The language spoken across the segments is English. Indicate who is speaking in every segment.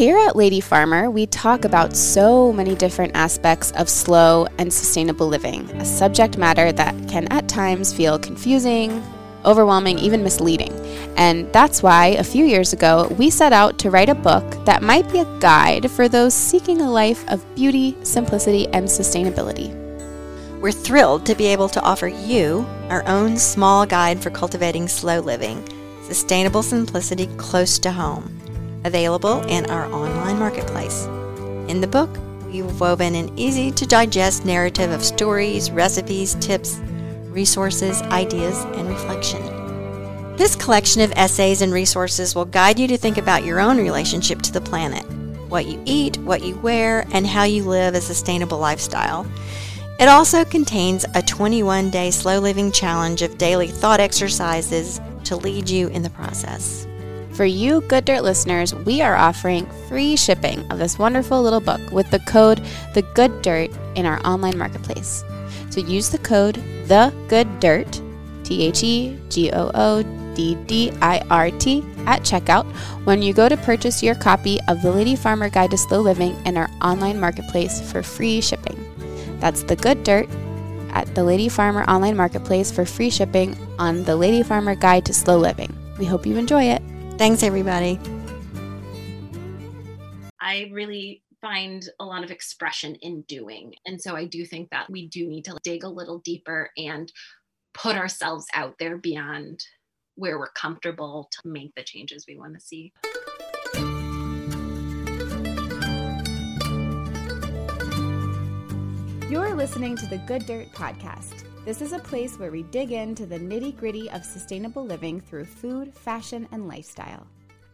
Speaker 1: Here at Lady Farmer, we talk about so many different aspects of slow and sustainable living, a subject matter that can at times feel confusing, overwhelming, even misleading. And that's why a few years ago, we set out to write a book that might be a guide for those seeking a life of beauty, simplicity, and sustainability.
Speaker 2: We're thrilled to be able to offer you our own small guide for cultivating slow living, sustainable simplicity close to home, available in our online marketplace. In the book, we've woven an easy to digest narrative of stories, recipes, tips, resources, ideas, and reflection. This collection of essays and resources will guide you to think about your own relationship to the planet, what you eat, what you wear, and how you live a sustainable lifestyle. It also contains a 21 day slow living challenge of daily thought exercises to lead you in the process.
Speaker 1: For you Good Dirt listeners, we are offering free shipping of this wonderful little book with the code The Good Dirt in our online marketplace. So use the code The Good Dirt, T H E G O O D D I R T, at checkout when you go to purchase your copy of The Lady Farmer Guide to Slow Living in our online marketplace for free shipping. That's The Good Dirt at the Lady Farmer online marketplace for free shipping on the Lady Farmer Guide to Slow Living. We hope you enjoy it.
Speaker 2: Thanks, everybody.
Speaker 3: I really find a lot of expression in doing. And so I do think that we do need to dig a little deeper and put ourselves out there beyond where we're comfortable to make the changes we want to see.
Speaker 1: You're listening to the Good Dirt Podcast. This is a place where we dig into the nitty gritty of sustainable living through food, fashion, and lifestyle.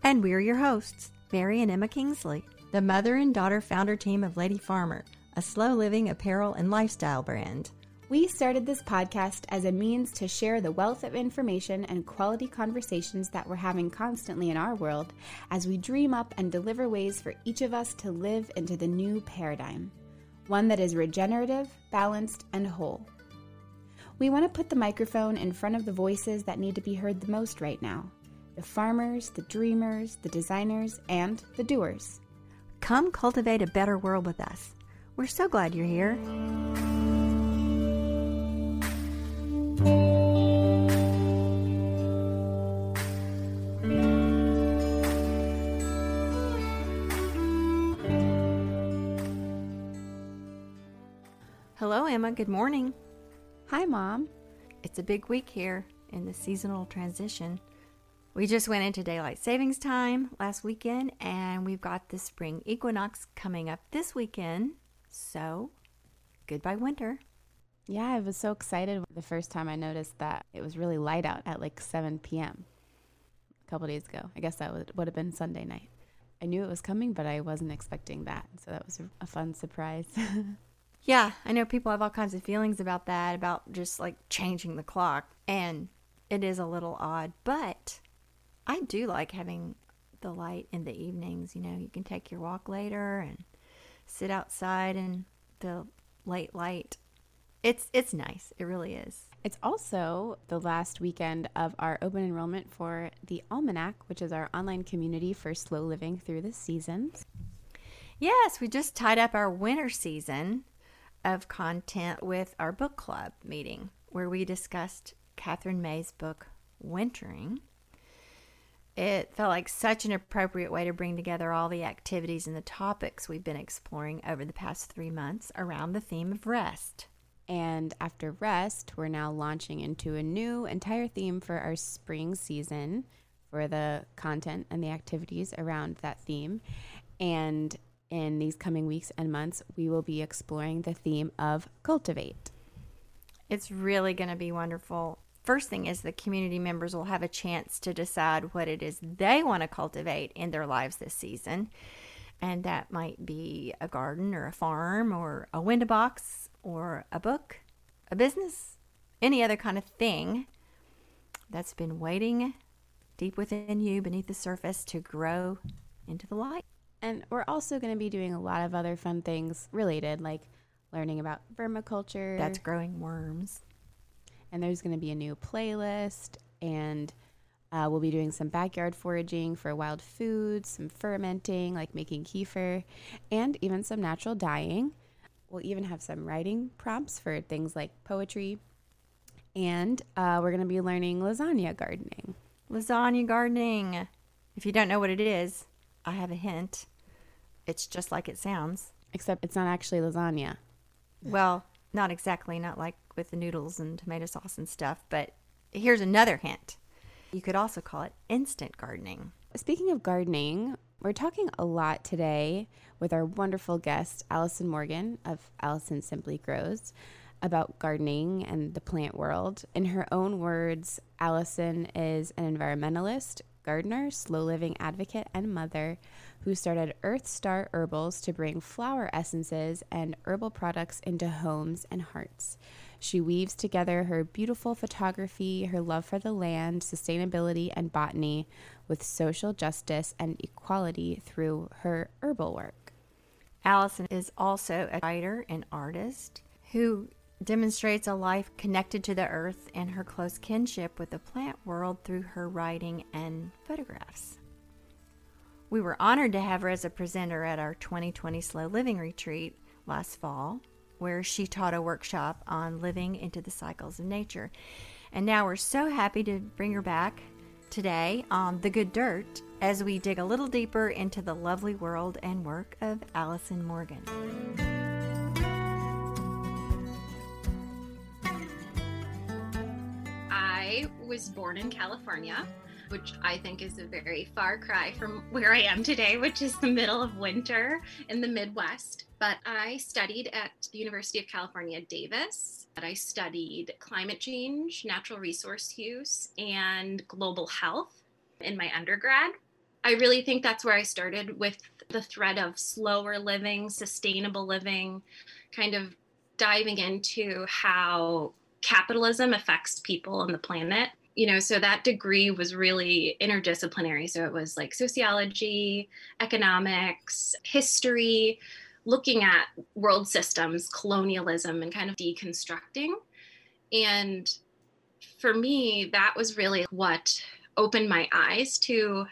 Speaker 2: And we're your hosts, Mary and Emma Kingsley, the mother and daughter founder team of Lady Farmer, a slow living apparel and lifestyle brand.
Speaker 1: We started this podcast as a means to share the wealth of information and quality conversations that we're having constantly in our world as we dream up and deliver ways for each of us to live into the new paradigm one that is regenerative, balanced, and whole. We want to put the microphone in front of the voices that need to be heard the most right now the farmers, the dreamers, the designers, and the doers.
Speaker 2: Come cultivate a better world with us. We're so glad you're here. Hello, Emma. Good morning.
Speaker 1: Hi, Mom.
Speaker 2: It's a big week here in the seasonal transition. We just went into daylight savings time last weekend, and we've got the spring equinox coming up this weekend. So, goodbye, winter.
Speaker 1: Yeah, I was so excited the first time I noticed that it was really light out at like 7 p.m. a couple days ago. I guess that would, would have been Sunday night. I knew it was coming, but I wasn't expecting that. So that was a fun surprise.
Speaker 2: Yeah, I know people have all kinds of feelings about that, about just like changing the clock. And it is a little odd, but I do like having the light in the evenings. You know, you can take your walk later and sit outside in the late light. It's it's nice. It really is.
Speaker 1: It's also the last weekend of our open enrollment for the Almanac, which is our online community for slow living through the seasons.
Speaker 2: Yes, we just tied up our winter season of content with our book club meeting where we discussed Katherine May's book, Wintering. It felt like such an appropriate way to bring together all the activities and the topics we've been exploring over the past three months around the theme of rest.
Speaker 1: And after rest, we're now launching into a new entire theme for our spring season for the content and the activities around that theme. And in these coming weeks and months, we will be exploring the theme of cultivate.
Speaker 2: It's really going to be wonderful. First thing is the community members will have a chance to decide what it is they want to cultivate in their lives this season. And that might be a garden or a farm or a window box or a book, a business, any other kind of thing that's been waiting deep within you beneath the surface to grow into the light.
Speaker 1: And we're also going to be doing a lot of other fun things related, like learning about vermiculture.
Speaker 2: That's growing worms.
Speaker 1: And there's going to be a new playlist and Uh, we'll be doing some backyard foraging for wild foods, some fermenting, like making kefir, and even some natural dyeing. We'll even have some writing prompts for things like poetry. And uh, we're going to be learning lasagna gardening.
Speaker 2: Lasagna gardening. If you don't know what it is, I have a hint. It's just like it sounds.
Speaker 1: Except it's not actually lasagna.
Speaker 2: Well, not exactly, not like with the noodles and tomato sauce and stuff, but here's another hint. You could also call it instant gardening.
Speaker 1: Speaking of gardening, we're talking a lot today with our wonderful guest, Alyson Morgan of Alyson Simply Grows, about gardening and the plant world. In her own words, Alyson is an environmentalist, gardener, slow living advocate, and mother who started Earth Star Herbals to bring flower essences and herbal products into homes and hearts. She weaves together her beautiful photography, her love for the land, sustainability, and botany with social justice and equality through her herbal work.
Speaker 2: Alyson is also a writer and artist who demonstrates a life connected to the earth and her close kinship with the plant world through her writing and photographs. We were honored to have her as a presenter at our 2020 Slow Living Retreat last fall, where she taught a workshop on living into the cycles of nature. And now we're so happy to bring her back today on The Good Dirt as we dig a little deeper into the lovely world and work of Alyson Morgan.
Speaker 3: I was born in California, which I think is a very far cry from where I am today, which is the middle of winter in the Midwest. But I studied at the University of California, Davis. I studied climate change, natural resource use, and global health in my undergrad. I really think that's where I started with the thread of slower living, sustainable living, kind of diving into how capitalism affects people on the planet. You know so that degree was really interdisciplinary. So it was like sociology economics history looking at world systems colonialism and kind of deconstructing. And for me that was really what opened my eyes to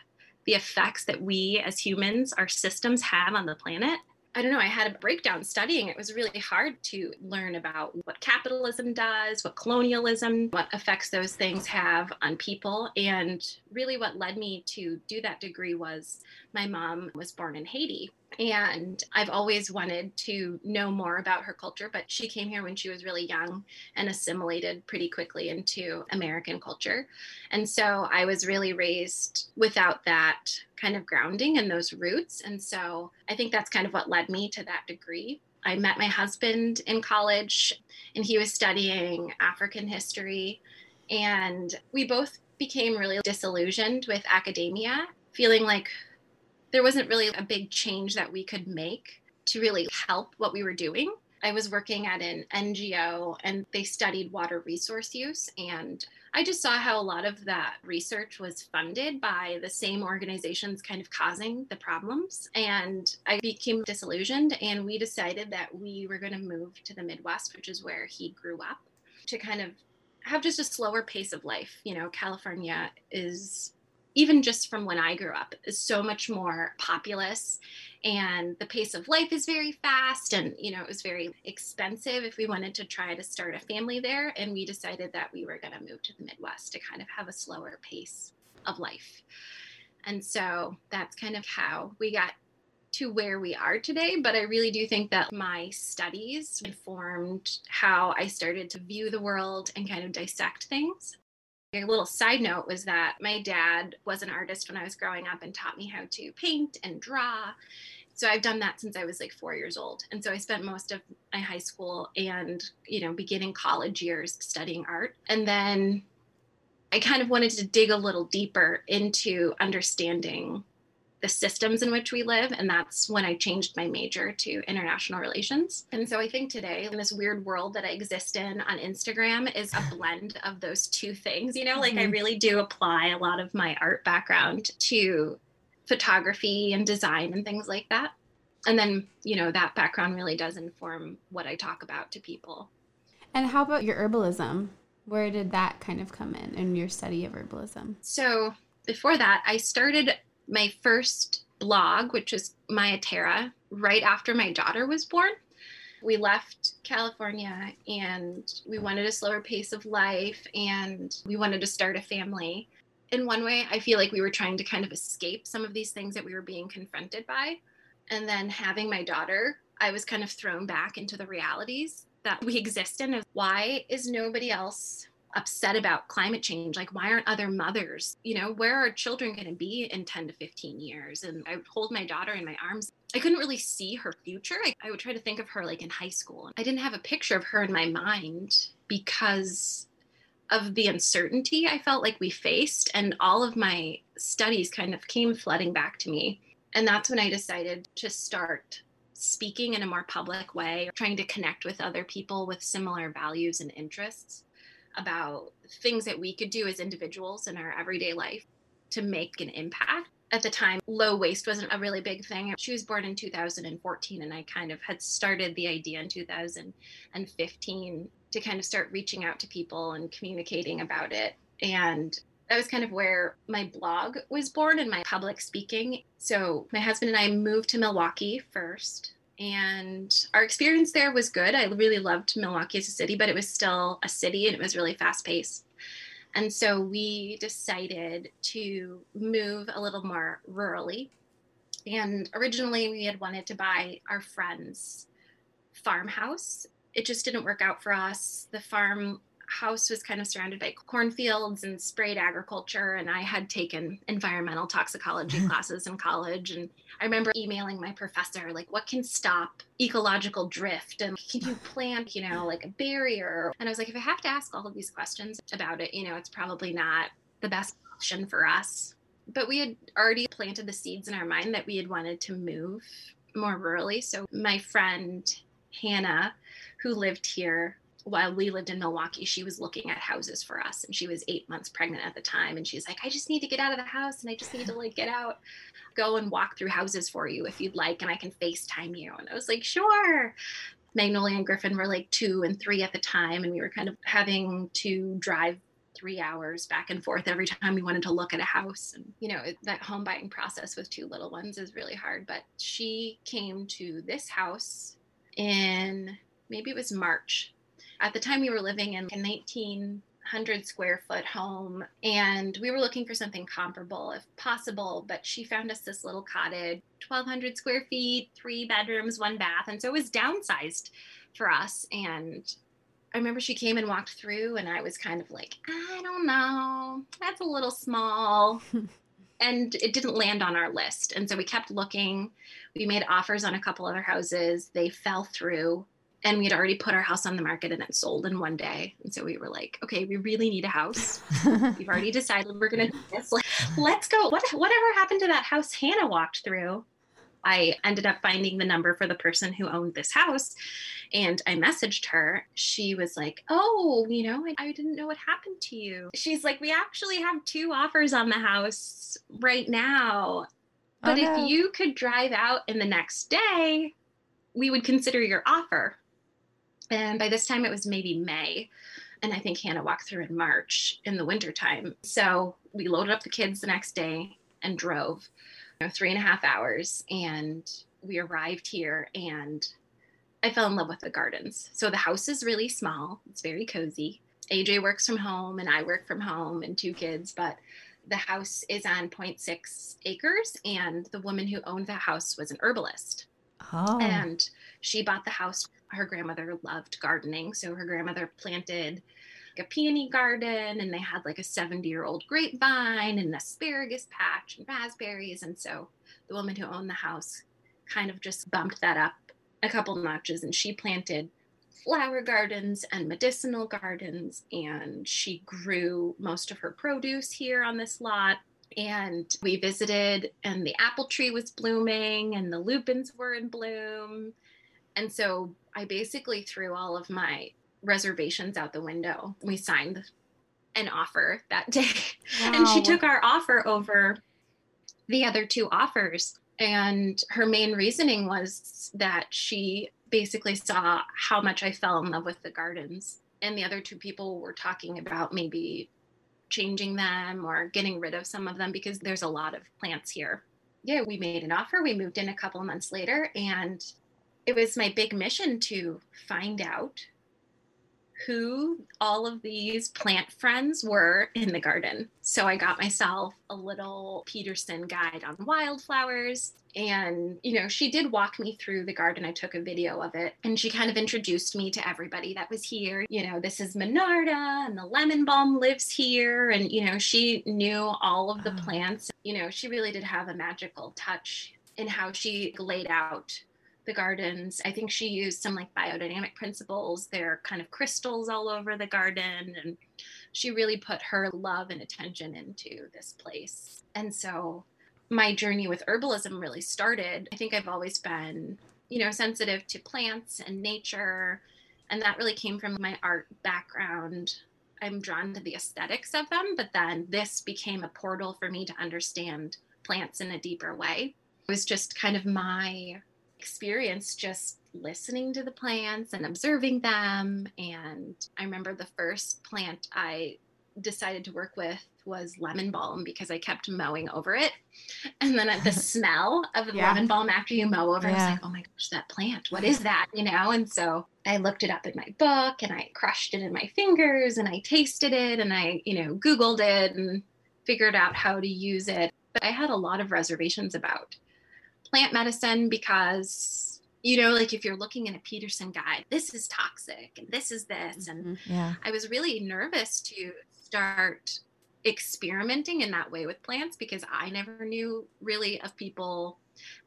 Speaker 3: the effects that we as humans our systems have on the planet I don't know, I had a breakdown studying. It was really hard to learn about what capitalism does, what colonialism, what effects those things have on people. And really, what led me to do that degree was my mom was born in Haiti. And I've always wanted to know more about her culture, but she came here when she was really young and assimilated pretty quickly into American culture. And so I was really raised without that kind of grounding and those roots. And so I think that's kind of what led me to that degree. I met my husband in college, and he was studying African history. And we both became really disillusioned with academia, feeling like there wasn't really a big change that we could make to really help what we were doing. I was working at an NGO and they studied water resource use. And I just saw how a lot of that research was funded by the same organizations kind of causing the problems. And I became disillusioned, and we decided that we were going to move to the Midwest, which is where he grew up, to kind of have just a slower pace of life. You know, California is even just from when I grew up, is so much more populous and the pace of life is very fast and you know it was very expensive if we wanted to try to start a family there and we decided that we were going to move to the Midwest to kind of have a slower pace of life. And so that's kind of how we got to where we are today, but I really do think that my studies informed how I started to view the world and kind of dissect things. A little side note was that my dad was an artist when I was growing up and taught me how to paint and draw. So I've done that since I was like four years old. And so I spent most of my high school and, you know, beginning college years studying art. And then I kind of wanted to dig a little deeper into understanding the systems in which we live. And that's when I changed my major to international relations. And so I think today, in this weird world that I exist in on Instagram, is a blend of those two things. You know, like mm-hmm. I really do apply a lot of my art background to photography and design and things like that. And then, you know, that background really does inform what I talk about to people.
Speaker 1: And how about your herbalism? Where did that kind of come in in your study of herbalism?
Speaker 3: So before that, I started my first blog, which was Maya Terra, right after my daughter was born. We left California and we wanted a slower pace of life and we wanted to start a family. In one way, I feel like we were trying to kind of escape some of these things that we were being confronted by. And then having my daughter, I was kind of thrown back into the realities that we exist in. of Why is nobody else upset about climate change like why aren't other mothers you know where are children going to be in 10 to 15 years? And i would hold my daughter in my arms. I couldn't really see her future. I, I would try to think of her like in high school. I didn't have a picture of her in my mind because of the uncertainty i felt like we faced and all of my studies kind of came flooding back to me. And that's when i decided to start speaking in a more public way, trying to connect with other people with similar values and interests about things that we could do as individuals in our everyday life to make an impact. At the time, low waste wasn't a really big thing. She was born in 2014, and I kind of had started the idea in 2015 to kind of start reaching out to people and communicating about it. And that was kind of where my blog was born and my public speaking. So, my husband and I moved to Milwaukee first and our experience there was good. I really loved Milwaukee as a city, but it was still a city and it was really fast paced. And so we decided to move a little more rurally. And originally, we had wanted to buy our friend's farmhouse. It just didn't work out for us. The farm house was kind of surrounded by cornfields and sprayed agriculture and i had taken environmental toxicology classes in college and i remember emailing my professor like what can stop ecological drift? And can you plant you know like a barrier? And i was like if i have to ask all of these questions about it you know it's probably not the best option for us. But we had already planted the seeds in our mind that we had wanted to move more rurally. So my friend hannah who lived here while we lived in Milwaukee, she was looking at houses for us and she was eight months pregnant at the time. And she's like, I just need to get out of the house and I just need to like get out, go and walk through houses for you if you'd like, and I can FaceTime you. And I was like, sure. Magnolia and Griffin were like two and three at the time, and we were kind of having to drive three hours back and forth every time we wanted to look at a house. And, you know, that home buying process with two little ones is really hard. But she came to this house in maybe it was March at the time, we were living in a 1900 square foot home, and we were looking for something comparable if possible. But she found us this little cottage, 1,200 square feet, three bedrooms, one bath. And so it was downsized for us. And I remember she came and walked through, and I was kind of like, I don't know, that's a little small. and it didn't land on our list. And so we kept looking. We made offers on a couple other houses, they fell through and we had already put our house on the market and it sold in one day. And so we were like, okay, we really need a house. We've already decided we're going to do this. let's go. What, whatever happened to that house Hannah walked through? I ended up finding the number for the person who owned this house and I messaged her. She was like, Oh, you know, I, I, didn't know what happened to you. She's like, We actually have two offers on the house right now. Oh, but oh, no. if you could drive out in the next day, we would consider your offer. And by this time, it was maybe May. And I think Hannah walked through in March in the wintertime. So we loaded up the kids the next day and drove you know, three and a half hours. And we arrived here and I fell in love with the gardens. So the house is really small, it's very cozy. AJ works from home and I work from home and two kids, but the house is on 0.6 acres. And the woman who owned the house was an herbalist. Oh. And she bought the house her grandmother loved gardening. So her grandmother planted a peony garden and they had like a 70 year old grapevine and an asparagus patch and raspberries. And so the woman who owned the house kind of just bumped that up a couple notches and she planted flower gardens and medicinal gardens and she grew most of her produce here on this lot and we visited and the apple tree was blooming and the lupins were in bloom and so I basically threw all of my reservations out the window. We signed an offer that day. Wow. And she took our offer over the other two offers. And her main reasoning was that she basically saw how much I fell in love with the gardens and the other two people were talking about maybe changing them or getting rid of some of them because there's a lot of plants here. Yeah, we made an offer. We moved in a couple of months later, and it was my big mission to find out who all of these plant friends were in the garden. So I got myself a little Peterson guide on wildflowers. And, you know, she did walk me through the garden. I took a video of it and she kind of introduced me to everybody that was here. You know, this is Monarda and the lemon balm lives here. And, you know, she knew all of the oh. plants. You know, she really did have a magical touch in how she laid out the gardens. I think she used some like biodynamic principles. There are kind of crystals all over the garden. And she really put her love and attention into this place. And so my journey with herbalism really started. I think I've always been, you know, sensitive to plants and nature. And that really came from my art background. I'm drawn to the aesthetics of them, but then this became a portal for me to understand plants in a deeper way. It was just kind of my experience just listening to the plants and observing them. And I remember the first plant I decided to work with was lemon balm because I kept mowing over it. And then the smell of the yeah. lemon balm after you mow over, yeah. I was like, oh my gosh, that plant, what is that? You know? And so I looked it up in my book and I crushed it in my fingers and I tasted it and I, you know, Googled it and figured out how to use it. But I had a lot of reservations about plant medicine because you know like if you're looking in a peterson guide this is toxic and this is this and
Speaker 2: mm-hmm. yeah.
Speaker 3: i was really nervous to start experimenting in that way with plants because i never knew really of people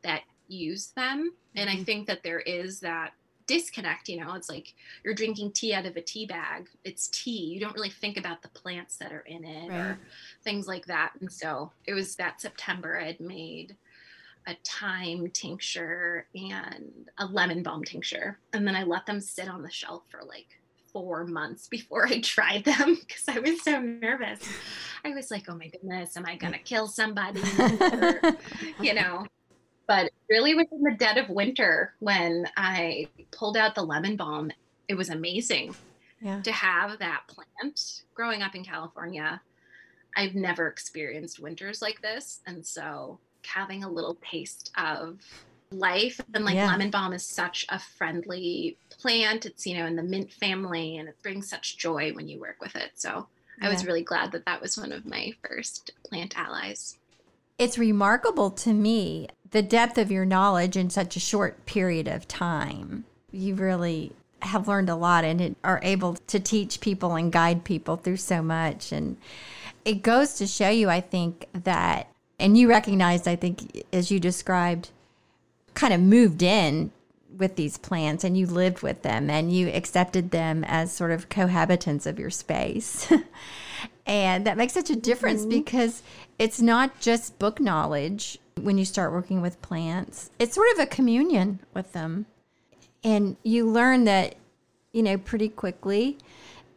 Speaker 3: that use them mm-hmm. and i mm-hmm. think that there is that disconnect you know it's like you're drinking tea out of a tea bag it's tea you don't really think about the plants that are in it right. or things like that and so it was that september i'd made a thyme tincture and a lemon balm tincture. And then I let them sit on the shelf for like four months before I tried them because I was so nervous. I was like, oh my goodness, am I going to kill somebody? or, you know, but really was in the dead of winter when I pulled out the lemon balm, it was amazing yeah. to have that plant growing up in California. I've never experienced winters like this. And so having a little taste of life. And like yeah. lemon balm is such a friendly plant. It's you know in the mint family and it brings such joy when you work with it. So i was really glad that that was one of my first plant allies.
Speaker 2: It's remarkable to me the depth of your knowledge in such a short period of time. You really have learned a lot and are able to teach people and guide people through so much. And it goes to show you i think that and you recognized, I think, as you described, kind of moved in with these plants and you lived with them and you accepted them as sort of cohabitants of your space. and that makes such a difference mm-hmm. because it's not just book knowledge when you start working with plants, it's sort of a communion with them. And you learn that, you know, pretty quickly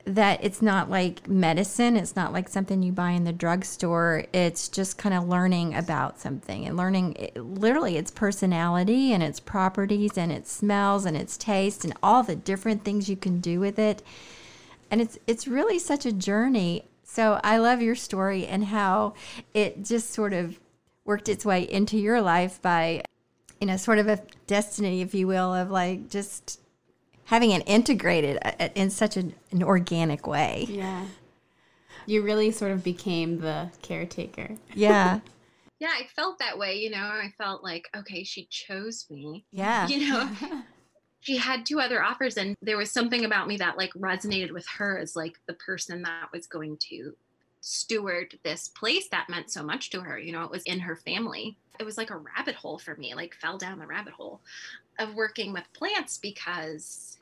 Speaker 2: that it's not like medicine. It's not like something you buy in the drugstore. It's just kind of learning about something and learning it, literally its personality and its properties and its smells and its taste and all the different things you can do with it. And it's it's really such a journey. So I love your story and how it just sort of worked its way into your life by you know sort of a destiny if you will of like just having it integrated uh, uh, in such an, an organic way.
Speaker 1: Yeah. You really sort of became the caretaker.
Speaker 2: Yeah.
Speaker 3: yeah, I felt that way, you know. I felt like, okay, she chose me.
Speaker 2: Yeah.
Speaker 3: You know. she had two other offers and there was something about me that like resonated with her as like the person that was going to steward this place that meant so much to her you know it was in her family it was like a rabbit hole for me like fell down the rabbit hole of working with plants because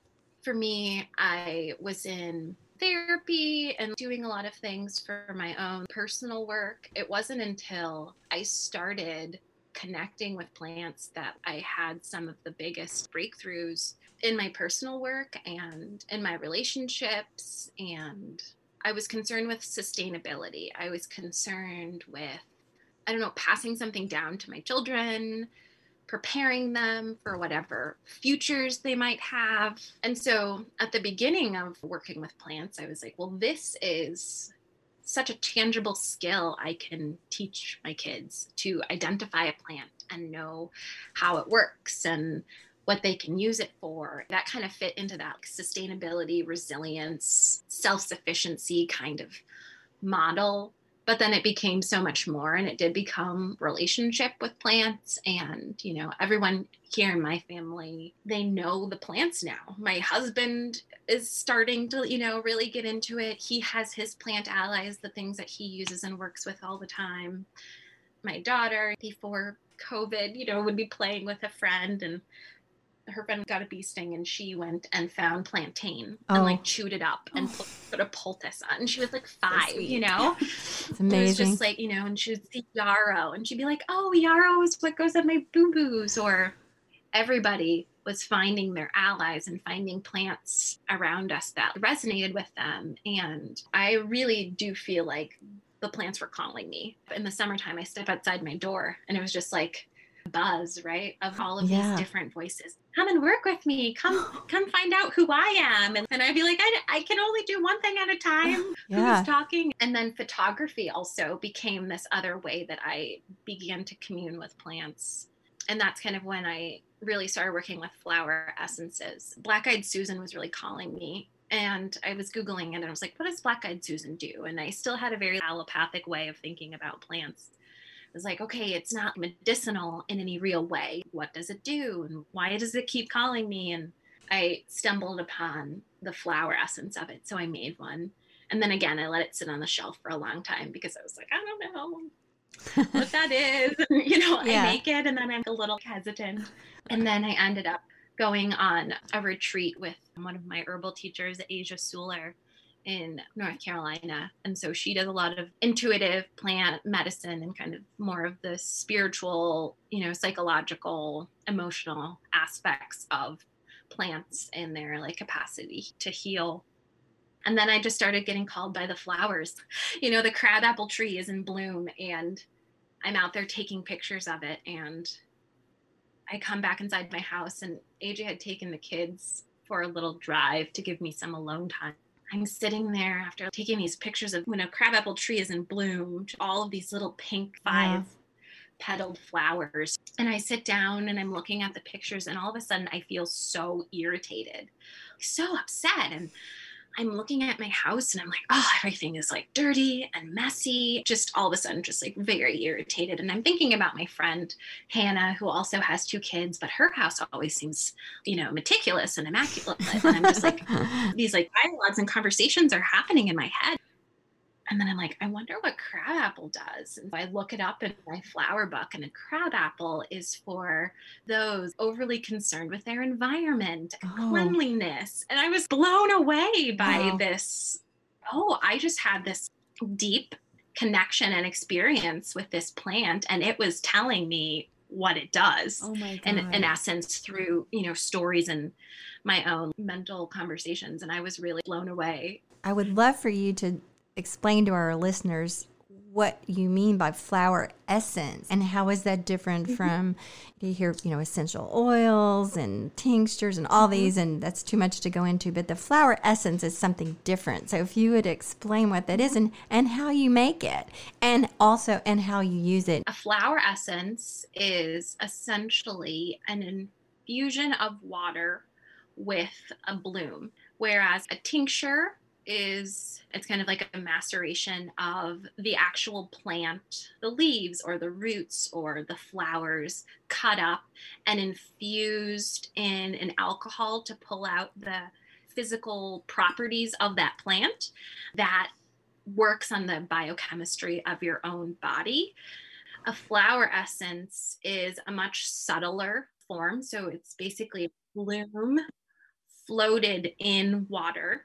Speaker 3: for me, I was in therapy and doing a lot of things for my own personal work. It wasn't until I started connecting with plants that I had some of the biggest breakthroughs in my personal work and in my relationships. And I was concerned with sustainability. I was concerned with, I don't know, passing something down to my children, preparing them for whatever futures they might have. And so at the beginning of working with plants, I was like, well, this is such a tangible skill I can teach my kids to identify a plant and know how it works and what they can use it for. That kind of fit into that like, sustainability, resilience, self sufficiency kind of model but then it became so much more and it did become relationship with plants and you know everyone here in my family they know the plants now. My husband is starting to you know really get into it. He has his plant allies the things that he uses and works with all the time. My daughter before covid you know would be playing with a friend and her friend got a bee sting and she went and found plantain oh. and like chewed it up and put, put, a poultice on. And she was like five, so you know?
Speaker 2: It's amazing. It was
Speaker 3: just like, you know, and she would see yarrow and she'd be like, oh, yarrow is what goes on my boo boos. Or everybody was finding their allies and finding plants around us that resonated with them. And I really do feel like the plants were calling me. In the summertime, I step outside my door and it was just like, buzz, right? Of all of yeah. these different voices. Come and work with me. Come, come find out who I am. And, and I'd be like, I, I can only do one thing at a time. yeah. Who's talking? And then photography also became this other way that I began to commune with plants. And that's kind of when I really started working with flower essences. Black Eyed Susan was really calling me and I was Googling it and I was like, what does Black Eyed Susan do? And I still had a very allopathic way of thinking about plants was like, okay, it's not medicinal in any real way. What does it do? And why does it keep calling me? And I stumbled upon the flower essence of it. So I made one. And then again, I let it sit on the shelf for a long time because I was like, I don't know what that is. you know, yeah. I make it and then I'm a little hesitant. And then I ended up going on a retreat with one of my herbal teachers, Asia Suler in North Carolina. And so she does a lot of intuitive plant medicine and kind of more of the spiritual, you know, psychological, emotional aspects of plants and their like capacity to heal. And then I just started getting called by the flowers. You know, the crabapple tree is in bloom and I'm out there taking pictures of it and I come back inside my house and AJ had taken the kids for a little drive to give me some alone time I'm sitting there after taking these pictures of when a crabapple tree is in bloom, all of these little pink five yeah. petaled flowers. And I sit down and I'm looking at the pictures, and all of a sudden I feel so irritated, so upset. And I'm looking at my house and I'm like, oh, everything is like dirty and messy. Just all of a sudden, just like very irritated. And I'm thinking about my friend Hannah, who also has two kids, but her house always seems, you know, meticulous and immaculate. And I'm just like, these like dialogues and conversations are happening in my head. And then I'm like, I wonder what crabapple does. And I look it up in my flower book, and a crabapple is for those overly concerned with their environment and oh. cleanliness. And I was blown away by wow. this. Oh, I just had this deep connection and experience with this plant, and it was telling me what it does.
Speaker 2: Oh my God.
Speaker 3: And in essence, through you know stories and my own mental conversations, and I was really blown away.
Speaker 2: I would love for you to explain to our listeners what you mean by flower essence and how is that different mm-hmm. from you hear you know essential oils and tinctures and all mm-hmm. these and that's too much to go into but the flower essence is something different so if you would explain what that is and and how you make it and also and how you use it
Speaker 3: a flower essence is essentially an infusion of water with a bloom whereas a tincture is it's kind of like a maceration of the actual plant, the leaves or the roots or the flowers cut up and infused in an alcohol to pull out the physical properties of that plant that works on the biochemistry of your own body. A flower essence is a much subtler form. So it's basically bloom floated in water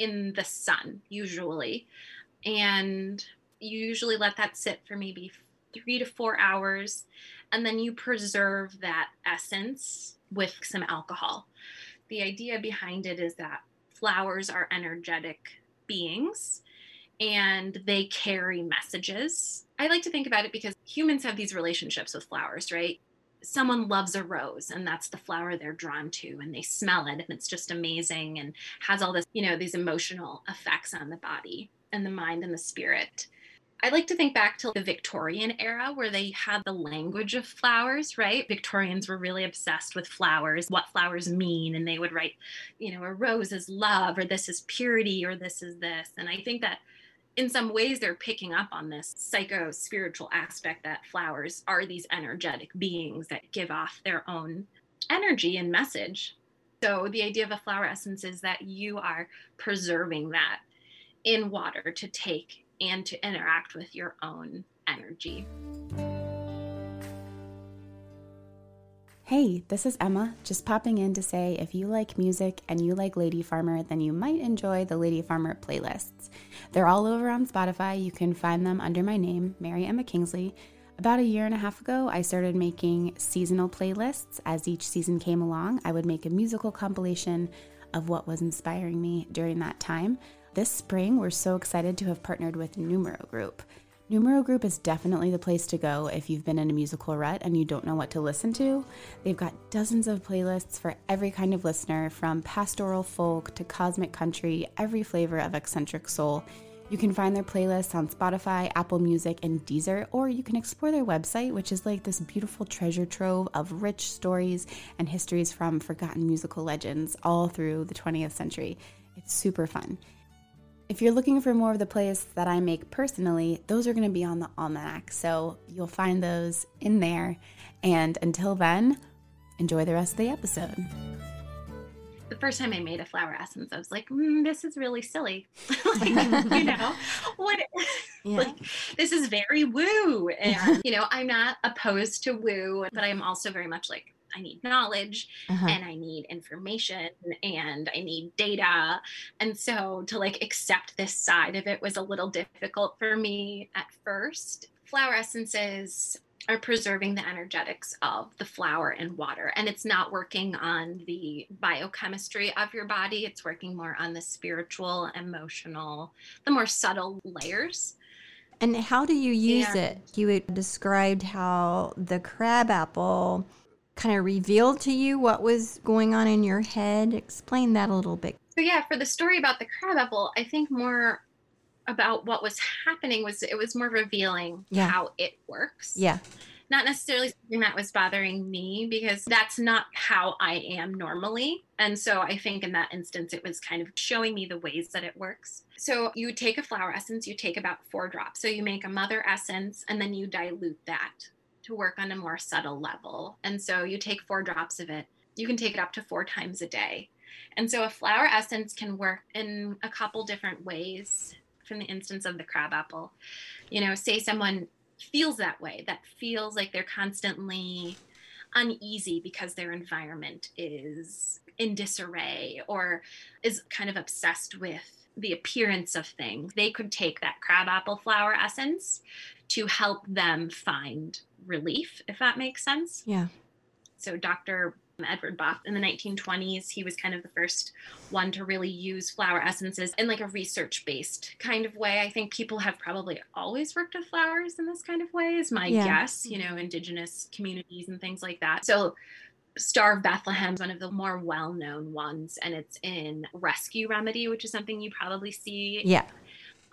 Speaker 3: in the sun usually. And you usually let that sit for maybe three to four hours and then you preserve that essence with some alcohol. The idea behind it is that flowers are energetic beings and they carry messages. I like to think about it because humans have these relationships with flowers right someone loves a rose and that's the flower they're drawn to and they smell it and it's just amazing and has all this, you know, these emotional effects on the body and the mind and the spirit. I like to think back to the Victorian era where they had the language of flowers, right? Victorians were really obsessed with flowers, what flowers mean, and they would write, you know, a rose is love, or this is purity, or this is this. And I think that in some ways they're picking up on this psycho spiritual aspect that flowers are these energetic beings that give off their own energy and message. So the idea of a flower essence is that you are preserving that in water to take and to interact with your own energy.
Speaker 1: Hey, this is Emma, just popping in to say if you like music and you like Lady Farmer, then you might enjoy the Lady Farmer playlists. They're all over on Spotify. You can find them under my name, Mary Emma Kingsley. About a year and a half ago, I started making seasonal playlists. As each season came along, I would make a musical compilation of what was inspiring me during that time. This spring, we're so excited to have partnered with Numero Group. Numero Group is definitely the place to go if you've been in a musical rut and you don't know what to listen to. They've got dozens of playlists for every kind of listener, from pastoral folk to cosmic country, every flavor of eccentric soul. You can find their playlists on Spotify, Apple Music, and Deezer, or you can explore their website, which is like this beautiful treasure trove of rich stories and histories from forgotten musical legends all through the 20th century. It's super fun. If you're looking for more of the plays that I make personally, those are going to be on the Almanac. So you'll find those in there. And until then, enjoy the rest of the episode.
Speaker 3: The first time I made a flower essence, I was like, mm, "This is really silly." like, you know, what? Yeah. Like, this is very woo, and you know, I'm not opposed to woo, but I'm also very much like, I need knowledge uh-huh. and I need information and I need data. And so to like accept this side of it was a little difficult for me at first. Flower essences are preserving the energetics of the flower and water. And it's not working on the biochemistry of your body, it's working more on the spiritual, emotional, the more subtle layers.
Speaker 2: And how do you use it? You described how the crabapple kind of revealed to you what was going on in your head? Explain that a little bit.
Speaker 3: So yeah, for the story about the crab apple, I think more about what was happening was it was more revealing yeah. how it works.
Speaker 2: Yeah.
Speaker 3: Not necessarily something that was bothering me because that's not how I am normally. And so I think in that instance, it was kind of showing me the ways that it works. So you take a flower essence, you take about four drops. So you make a mother essence and then you dilute that to work on a more subtle level. And so you take four drops of it. You can take it up to four times a day. And so a flower essence can work in a couple different ways from the instance of the crabapple. You know, say someone feels that way, that feels like they're constantly uneasy because their environment is in disarray or is kind of obsessed with the appearance of things. They could take that crabapple flower essence to help them find relief, if that makes sense.
Speaker 2: Yeah.
Speaker 3: So Dr. Edward Bach in the 1920s, he was kind of the first one to really use flower essences in like a research based kind of way. I think people have probably always worked with flowers in this kind of way, is my yeah. guess, you know, indigenous communities and things like that. So Star of Bethlehem is one of the more well known ones, and it's in Rescue Remedy, which is something you probably see
Speaker 2: yeah.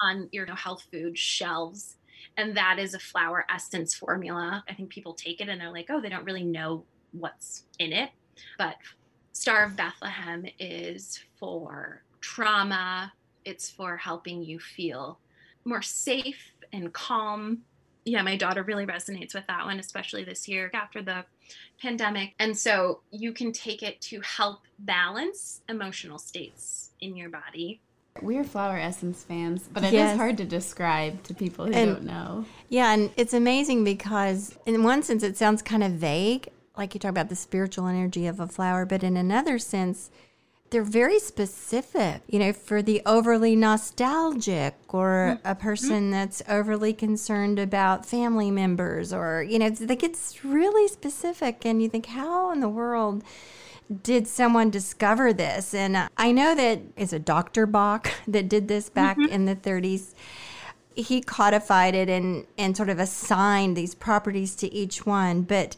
Speaker 3: on your health food shelves and that is a flower essence formula. I think people take it and they're like, oh, they don't really know what's in it. But Star of Bethlehem is for trauma, it's for helping you feel more safe and calm. Yeah, my daughter really resonates with that one, especially this year after the pandemic. And so you can take it to help balance emotional states in your body
Speaker 1: we're flower essence fans, but it yes. is hard to describe to people who and, don't know.
Speaker 2: Yeah, and it's amazing because in one sense it sounds kind of vague, like you talk about the spiritual energy of a flower, but in another sense, they're very specific, you know, for the overly nostalgic or mm-hmm. a person that's overly concerned about family members or, you know, it's like it's really specific. And you think, how in the world did someone discover this? And I know that it's a Dr. Bach that did this back mm-hmm. in the 30s. He codified it and, and sort of assigned these properties to each one. But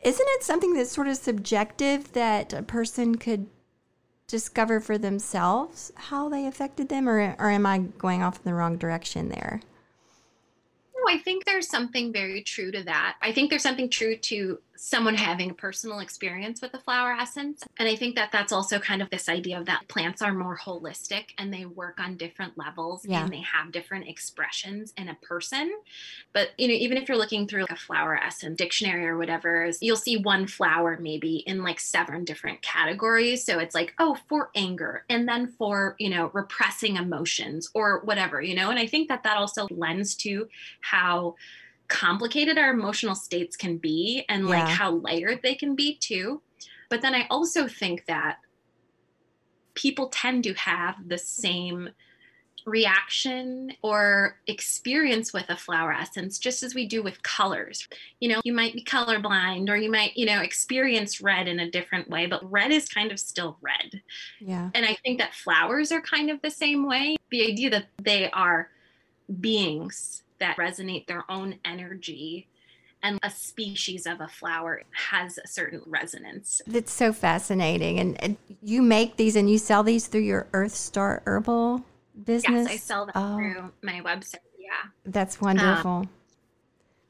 Speaker 2: Isn't it something that's sort of subjective that a person could discover for themselves how they affected them, or, or am I going off in the wrong direction there?
Speaker 3: No, I think there's something very true to that. I think there's something true to someone having a personal experience with the flower essence. And I think that that's also kind of this idea of that plants are more holistic and they work on different levels yeah. and they have different expressions in a person. But, you know, even if you're looking through like a flower essence dictionary or whatever, you'll see one flower maybe in like seven different categories. So it's like, oh, for anger and then for, you know, repressing emotions or whatever, you know, and I think that that also lends to how complicated our emotional states can be and yeah. like how layered they can be too. But then I also think that people tend to have the same reaction or experience with a flower essence just as we do with colors. You know, you might be colorblind or you might, you know, experience red in a different way, but red is kind of still red.
Speaker 2: Yeah.
Speaker 3: And I think that flowers are kind of the same way. The idea that they are beings that resonate their own energy and a species of a flower has a certain resonance.
Speaker 2: It's so fascinating. And, and, you make these and you sell these through your Earth Star Herbal business?
Speaker 3: Yes, I sell them oh. through my website. Yeah.
Speaker 2: That's wonderful. Um,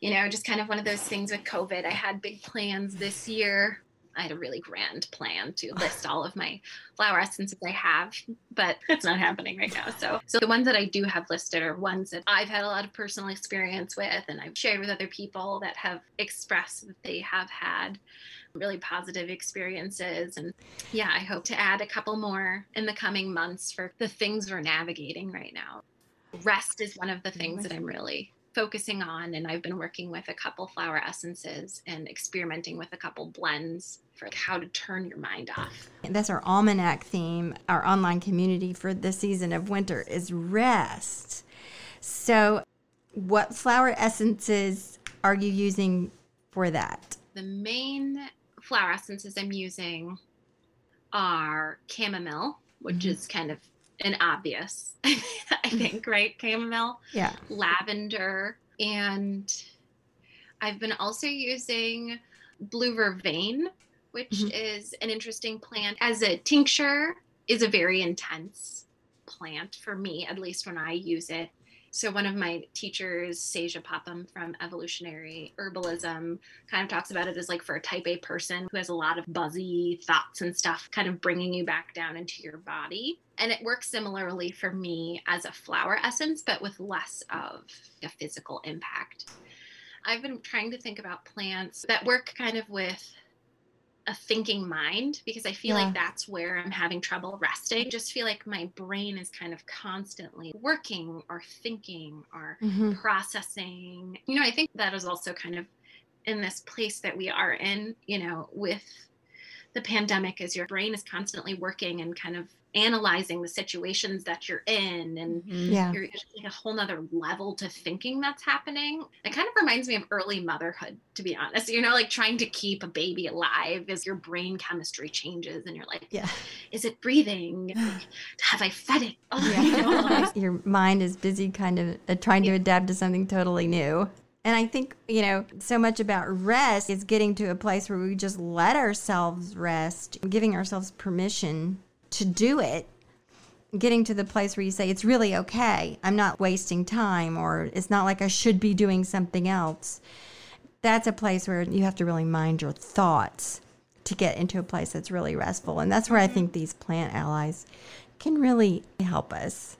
Speaker 3: you know, just kind of one of those things with COVID. I had big plans this year I had a really grand plan to list all of my flower essences I have, but it's not happening right now. So, so the ones that I do have listed are ones that I've had a lot of personal experience with, and I've shared with other people that have expressed that they have had really positive experiences. And yeah, I hope to add a couple more in the coming months for the things we're navigating right now. Rest is one of the things that I'm really focusing on and I've been working with a couple flower essences and experimenting with a couple blends for how to turn your mind off.
Speaker 2: That's our almanac theme. Our online community for the season of winter is rest. So, what flower essences are you using for that?
Speaker 3: The main flower essences I'm using are chamomile, which mm-hmm. is kind of an obvious, I think, right? Chamomile,
Speaker 2: yeah,
Speaker 3: lavender, and I've been also using blue vervain, which mm-hmm. is an interesting plant. As a tincture, is a very intense plant for me, at least when I use it. So one of my teachers, Sajah Popham from Evolutionary Herbalism, kind of talks about it as like for a type A person who has a lot of buzzy thoughts and stuff, kind of bringing you back down into your body. And it works similarly for me as a flower essence, but with less of a physical impact. I've been trying to think about plants that work kind of with a thinking mind because I feel yeah. like that's where I'm having trouble resting. I just feel like my brain is kind of constantly working or thinking or mm-hmm. processing. You know, I think that is also kind of in this place that we are in, you know, with the pandemic is your brain is constantly working and kind of analyzing the situations that you're in and
Speaker 2: mm-hmm. yeah.
Speaker 3: you're like a whole nother level to thinking that's happening. It kind of reminds me of early motherhood to be honest. You know like trying to keep a baby alive as your brain chemistry changes and you're like
Speaker 2: yeah.
Speaker 3: is it breathing? Have i fed it?
Speaker 2: Oh, yeah. your mind is busy kind of uh, trying to adapt to something totally new and I think, you know, so much about rest is getting to a place where we just let ourselves rest, giving ourselves permission to do it, getting to the place where you say, it's really okay. I'm not wasting time, or it's not like I should be doing something else. That's a place where you have to really mind your thoughts to get into a place that's really restful. And that's where I mm-hmm. think these plant allies can really help us.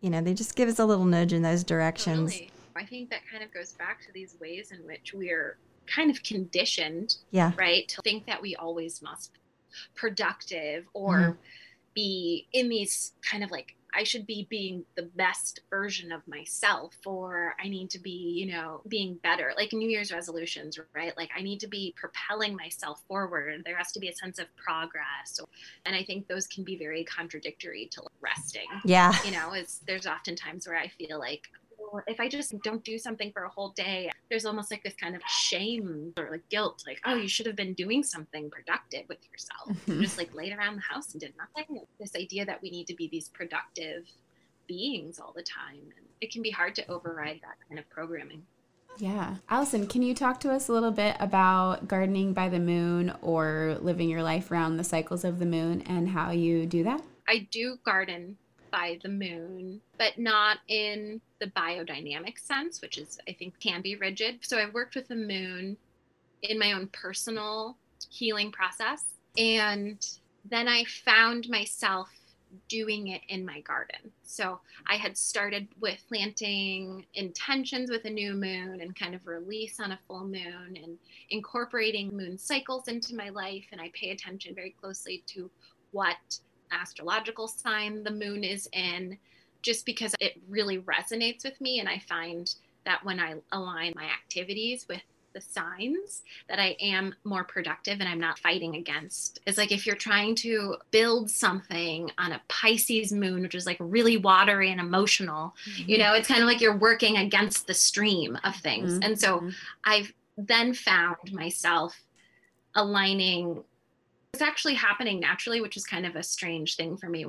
Speaker 2: You know, they just give us a little nudge in those directions.
Speaker 3: Totally. I think that kind of goes back to these ways in which we're kind of conditioned,
Speaker 2: yeah.
Speaker 3: right, to think that we always must be productive or mm-hmm be in these kind of like I should be being the best version of myself, or I need to be, you know, being better. Like New Year's resolutions, right? Like I need to be propelling myself forward. There has to be a sense of progress. And I think those can be very contradictory to resting.
Speaker 2: Yeah.
Speaker 3: You know, is there's often times where I feel like, if I just don't do something for a whole day, there's almost like this kind of shame or like guilt, like, oh, you should have been doing something productive with yourself. Mm-hmm. just like laid around the house and did nothing. This idea that we need to be these productive beings all the time. And it can be hard to override that kind of programming.
Speaker 1: Yeah. Alyson, can you talk to us a little bit about gardening by the moon or living your life around the cycles of the moon and how you do that?
Speaker 3: I do garden by the moon, but not in the biodynamic sense, which is, I think, can be rigid. So I've worked with the moon in my own personal healing process. And then I found myself doing it in my garden. So I had started with planting intentions with a new moon and kind of release on a full moon and incorporating moon cycles into my life. And I pay attention very closely to what astrological sign the moon is in, just because it really resonates with me. And I find that when I align my activities with the signs that I am more productive and I'm not fighting against. It's like if you're trying to build something on a Pisces moon, which is like really watery and emotional, mm-hmm. you know, it's kind of like you're working against the stream of things. Mm-hmm. And so mm-hmm. I've then found myself aligning. It's actually happening naturally, which is kind of a strange thing for me.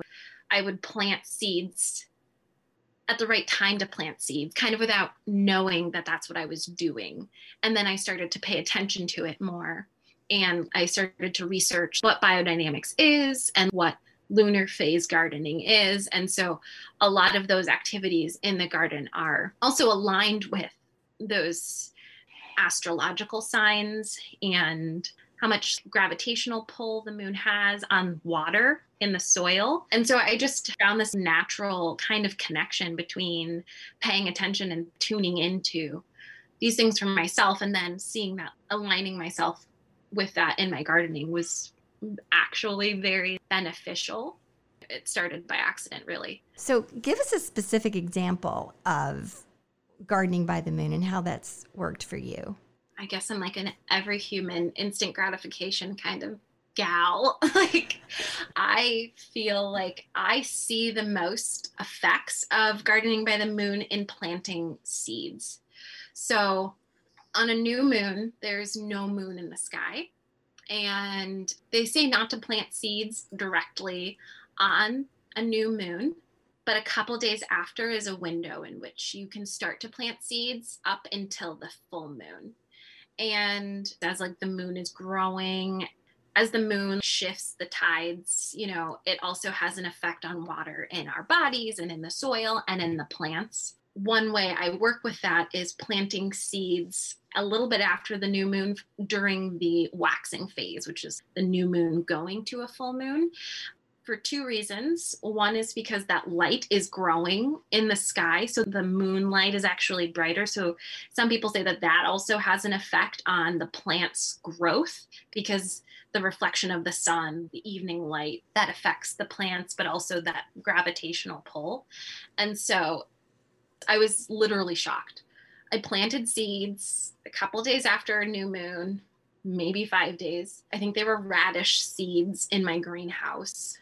Speaker 3: I would plant seeds at the right time to plant seeds, kind of without knowing that that's what I was doing. And then I started to pay attention to it more. And I started to research what biodynamics is and what lunar phase gardening is. And so a lot of those activities in the garden are also aligned with those astrological signs and how much gravitational pull the moon has on water in the soil. And so I just found this natural kind of connection between paying attention and tuning into these things for myself and then seeing that aligning myself with that in my gardening was actually very beneficial. It started by accident, really.
Speaker 2: So, give us a specific example of gardening by the moon and how that's worked for you.
Speaker 3: I guess I'm like an every human instant gratification kind of gal. like I feel like I see the most effects of gardening by the moon in planting seeds. So on a new moon, there's no moon in the sky. And they say not to plant seeds directly on a new moon, but a couple days after is a window in which you can start to plant seeds up until the full moon and as like the moon is growing as the moon shifts the tides you know it also has an effect on water in our bodies and in the soil and in the plants. One way i work with that is planting seeds a little bit after the new moon during the waxing phase which is the new moon going to a full moon for two reasons. One is because that light is growing in the sky. So the moonlight is actually brighter. So some people say that that also has an effect on the plant's growth because the reflection of the sun, the evening light, that affects the plants, but also that gravitational pull. And so I was literally shocked. I planted seeds a couple days after a new moon, maybe five days. I think they were radish seeds in my greenhouse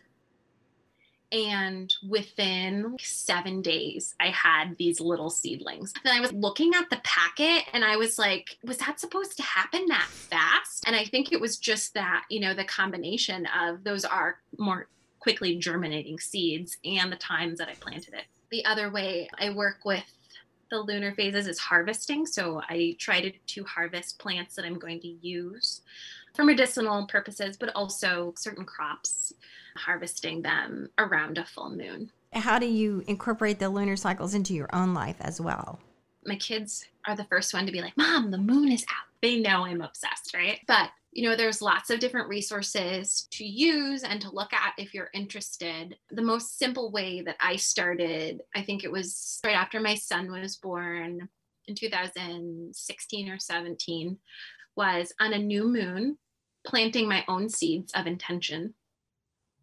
Speaker 3: and within seven days, I had these little seedlings. And I was looking at the packet and I was like, was that supposed to happen that fast? And I think it was just that, you know, the combination of those are more quickly germinating seeds and the times that I planted it. The other way I work with the lunar phases is harvesting. So I try to, to harvest plants that I'm going to use for medicinal purposes, but also certain crops harvesting them around a full moon.
Speaker 2: How do you incorporate the lunar cycles into your own life as well?
Speaker 3: My kids are the first one to be like, Mom, the moon is out. They know I'm obsessed, right? But you know, there's lots of different resources to use and to look at if you're interested. The most simple way that I started, I think it was right after my son was born in 2016 or 17, was on a new moon, planting my own seeds of intention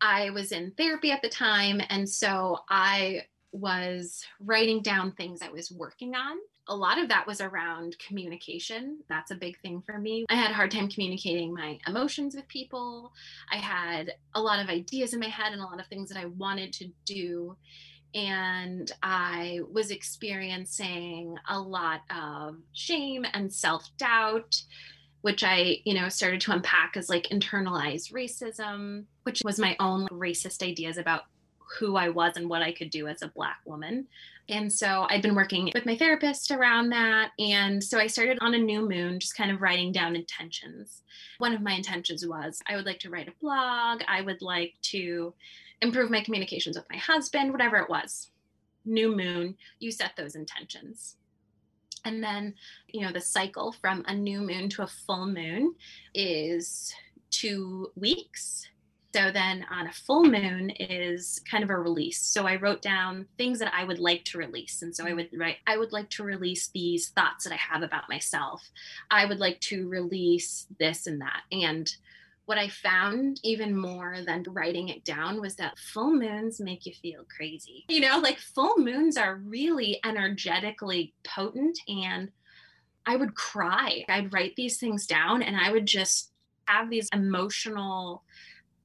Speaker 3: I was in therapy at the time. And so I was writing down things I was working on. A lot of that was around communication. That's a big thing for me. I had a hard time communicating my emotions with people. I had a lot of ideas in my head and a lot of things that I wanted to do. And I was experiencing a lot of shame and self doubt which I, you know, started to unpack as like internalized racism, which was my own racist ideas about who I was and what I could do as a Black woman. And so I'd been working with my therapist around that. And so I started on a new moon, just kind of writing down intentions. One of my intentions was I would like to write a blog, I would like to improve my communications with my husband, whatever it was. New moon, you set those intentions. And then, you know, the cycle from a new moon to a full moon is two weeks. So then on a full moon is kind of a release. So I wrote down things that I would like to release. And so I would write, I would like to release these thoughts that I have about myself. I would like to release this and that. And what I found even more than writing it down was that full moons make you feel crazy. You know, like full moons are really energetically potent and I would cry. I'd write these things down and I would just have these emotional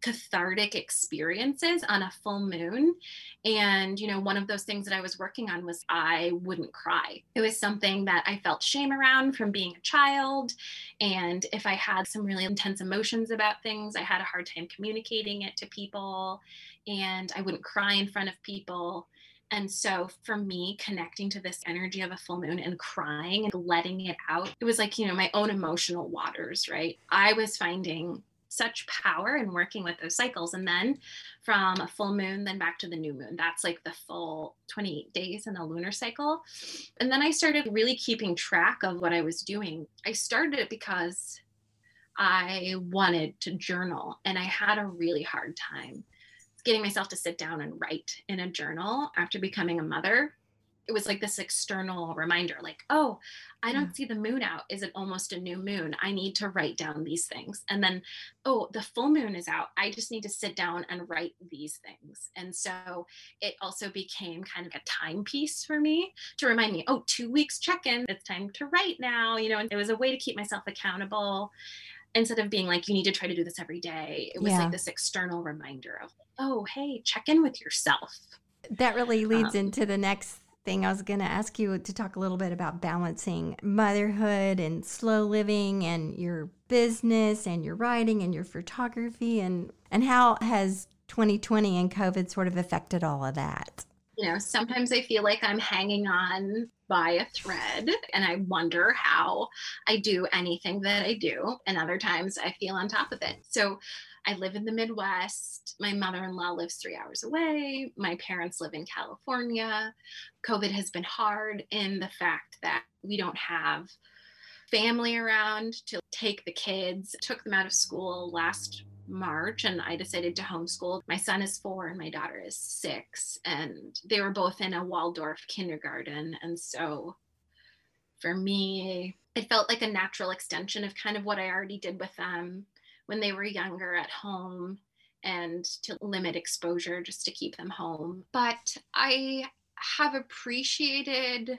Speaker 3: cathartic experiences on a full moon. And, you know, one of those things that I was working on was I wouldn't cry. It was something that I felt shame around from being a child. And if I had some really intense emotions about things, I had a hard time communicating it to people. And I wouldn't cry in front of people. And so for me, connecting to this energy of a full moon and crying and letting it out, it was like, you know, my own emotional waters, right? I was finding such power in working with those cycles. And then from a full moon, then back to the new moon. That's like the full 28 days in the lunar cycle. And then I started really keeping track of what I was doing. I started it because I wanted to journal and I had a really hard time getting myself to sit down and write in a journal after becoming a mother it was like this external reminder like oh i don't yeah. see the moon out. Is it almost a new moon? I need to write down these things. And then oh the full moon is out. I just need to sit down and write these things. And so it also became kind of a timepiece for me to remind me oh two weeks check in it's time to write now you know and it was a way to keep myself accountable. Instead of being like you need to try to do this every day it was yeah. like this external reminder of oh hey check in with yourself.
Speaker 4: That really leads um, into the next thing I was going to ask you to talk a little bit about balancing motherhood and slow living and your business and your writing and your photography and and how has 2020 and COVID sort of affected all of that?
Speaker 3: You know, sometimes I feel like I'm hanging on by a thread and I wonder how I do anything that I do. And other times I feel on top of it. So I live in the Midwest. My mother in law lives three hours away. My parents live in California. COVID has been hard in the fact that we don't have family around to take the kids. Took them out of school last March and I decided to homeschool. My son is four and my daughter is six, and they were both in a Waldorf kindergarten. And so for me, it felt like a natural extension of kind of what I already did with them when they were younger at home and to limit exposure just to keep them home. But I have appreciated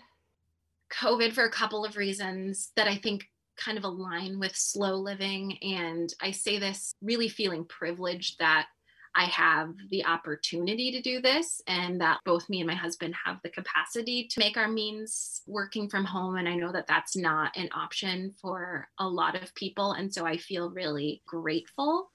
Speaker 3: COVID for a couple of reasons that I think kind of align with slow living. And I say this really feeling privileged that I have the opportunity to do this, and that both me and my husband have the capacity to make our means working from home. And I know that that's not an option for a lot of people. And so I feel really grateful.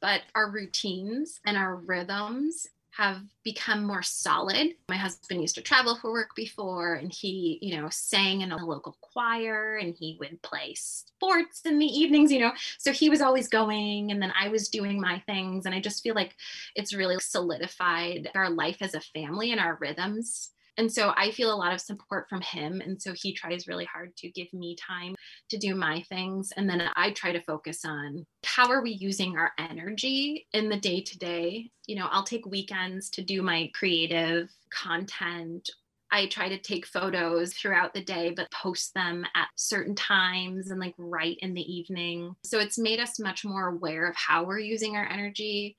Speaker 3: But our routines and our rhythms have become more solid. My husband used to travel for work before and he, you know, sang in a local choir and he would play sports in the evenings, you know. So he was always going and then I was doing my things and I just feel like it's really solidified our life as a family and our rhythms and so I feel a lot of support from him. And so he tries really hard to give me time to do my things. And then I try to focus on how are we using our energy in the day to day. You know, I'll take weekends to do my creative content I try to take photos throughout the day, but post them at certain times and like right in the evening. So it's made us much more aware of how we're using our energy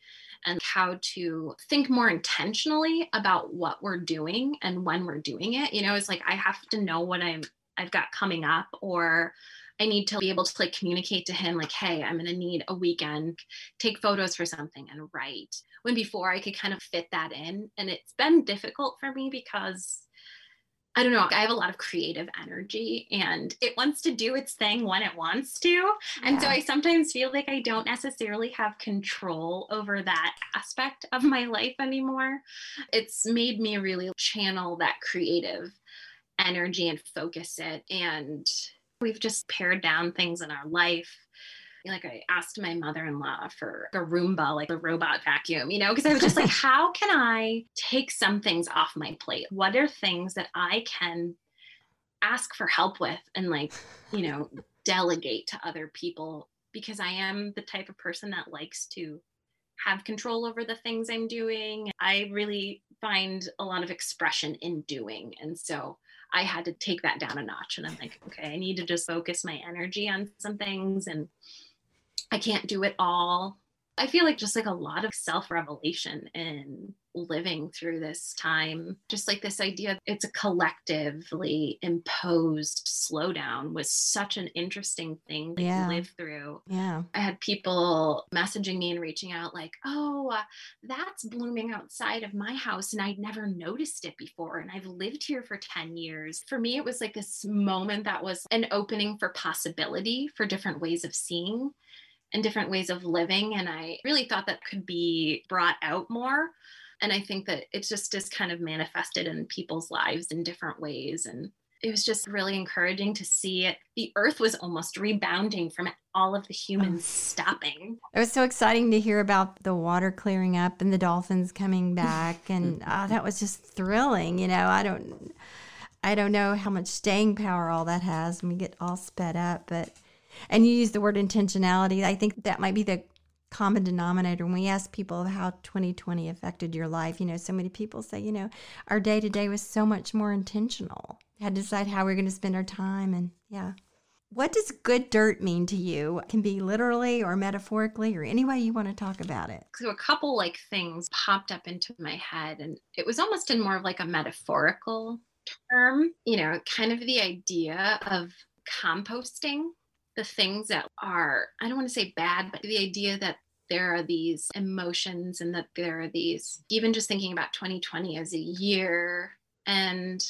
Speaker 3: how to think more intentionally about what we're doing and when we're doing it. You know, it's like I have to know what I'm I've got coming up or I need to be able to like communicate to him like, hey, I'm gonna need a weekend, take photos for something and write. When before I could kind of fit that in. And it's been difficult for me because I don't know. I have a lot of creative energy and it wants to do its thing when it wants to. And so I sometimes feel like I don't necessarily have control over that aspect of my life anymore. It's made me really channel that creative energy and focus it. And we've just pared down things in our life. Like I asked my mother-in-law for a Roomba, like a robot vacuum, you know, because I was just like, how can I take some things off my plate? What are things that I can ask for help with and like, you know, delegate to other people? Because I am the type of person that likes to have control over the things I'm doing. I really find a lot of expression in doing. And so I had to take that down a notch. And I'm like, okay, I need to just focus my energy on some things and I can't do it all. I feel like just like a lot of self revelation in living through this time, just like this idea, it's a collectively imposed slowdown was such an interesting thing to
Speaker 4: Yeah.
Speaker 3: live through.
Speaker 4: Yeah.
Speaker 3: I had people messaging me and reaching out, like, oh, uh, that's blooming outside of my house. And I'd never noticed it before. And I've lived here for 10 years. For me, it was like this moment that was an opening for possibility for different ways of seeing and different ways of living. And I really thought that could be brought out more. And I think that it just is kind of manifested in people's lives in different ways. And it was just really encouraging to see it. The earth was almost rebounding from all of the humans stopping.
Speaker 4: It was so exciting to hear about the water clearing up and the dolphins coming back, and ah, that was just thrilling. You know, I don't, I don't know how much staying power all that has when we get all sped up, but and you use the word intentionality. I think that might be the common denominator when we ask people how 2020 affected your life. You know, so many people say, you know, our day to day was so much more intentional. Had to decide how we are going to spend our time, and yeah. What does good dirt mean to you? It can be literally or metaphorically or any way you want to talk about it.
Speaker 3: So a couple like things popped up into my head and it was almost in more of like a metaphorical term, you know, kind of the idea of composting the things that are I don't want to say bad, but the idea that there are these emotions and that there are these even just thinking about 2020 as a year and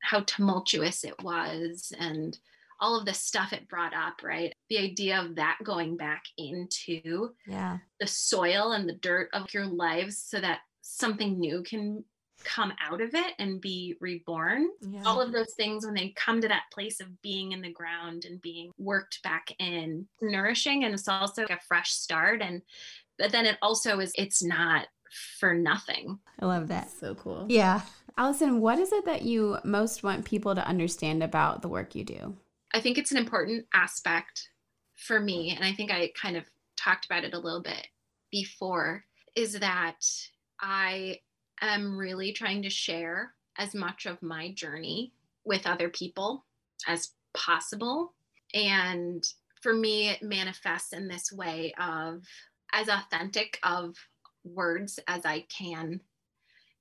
Speaker 3: how tumultuous it was and all of the stuff it brought up, right? The idea of that going back into
Speaker 4: Yeah.
Speaker 3: the soil and the dirt of your lives so that something new can come out of it and be reborn.
Speaker 4: Yeah.
Speaker 3: All of those things, when they come to that place of being in the ground and being worked back in, nourishing, and it's also a fresh start. And but then it also is, it's not for nothing.
Speaker 4: I love that.
Speaker 1: So cool.
Speaker 4: Yeah.
Speaker 1: Alyson, what is it that you most want people to understand about the work you do?
Speaker 3: I think it's an important aspect for me, and I think I kind of talked about it a little bit before, is that I am really trying to share as much of my journey with other people as possible. And for me, it manifests in this way of as authentic of words as I can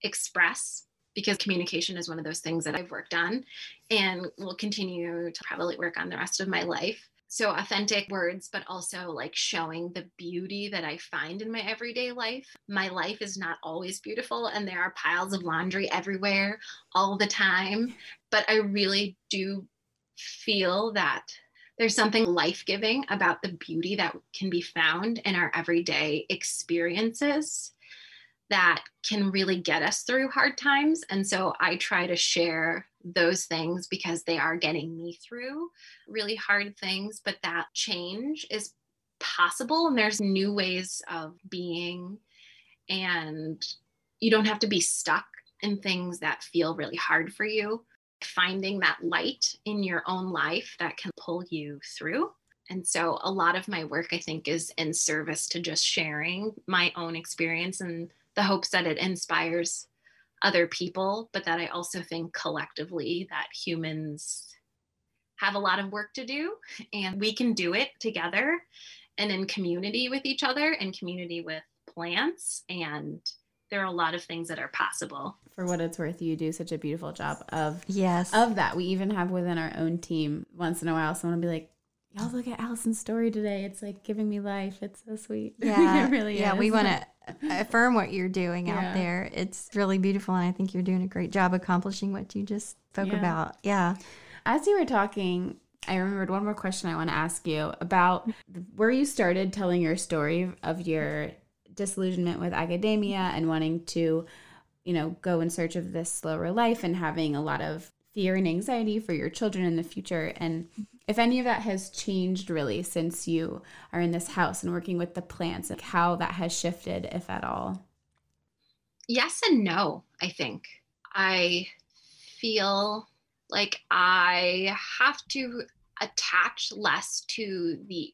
Speaker 3: express because communication is one of those things that I've worked on and will continue to probably work on the rest of my life. So, authentic words, but also like showing the beauty that I find in my everyday life. My life is not always beautiful, and there are piles of laundry everywhere all the time. But I really do feel that there's something life giving about the beauty that can be found in our everyday experiences that can really get us through hard times. And so I try to share those things because they are getting me through really hard things, but that change is possible and there's new ways of being. And you don't have to be stuck in things that feel really hard for you. Finding that light in your own life that can pull you through. And so a lot of my work, I think, is in service to just sharing my own experience and the hopes that it inspires other people, but that I also think collectively that humans have a lot of work to do and we can do it together and in community with each other and community with plants. And there are a lot of things that are possible.
Speaker 1: For what it's worth, you do such a beautiful job of
Speaker 4: Yes.
Speaker 1: of that. We even have within our own team once in a while someone will be like, y'all look at Alyson's story today. It's like giving me life. It's so sweet.
Speaker 2: Yeah,
Speaker 1: it really
Speaker 2: yeah.
Speaker 1: is.
Speaker 2: We want to affirm what you're doing
Speaker 1: Yeah.
Speaker 2: out there. It's really beautiful, and I think you're doing a great job accomplishing what you just spoke
Speaker 1: Yeah.
Speaker 2: about. Yeah.
Speaker 1: As you were talking, I remembered one more question I want to ask you about where you started telling your story of your disillusionment with academia and wanting to, you know, go in search of this slower life and having a lot of fear and anxiety for your children in the future. And if any of that has changed really since you are in this house and working with the plants, like how that has shifted, if at all.
Speaker 3: yes and no, I think. I feel like I have to attach less to the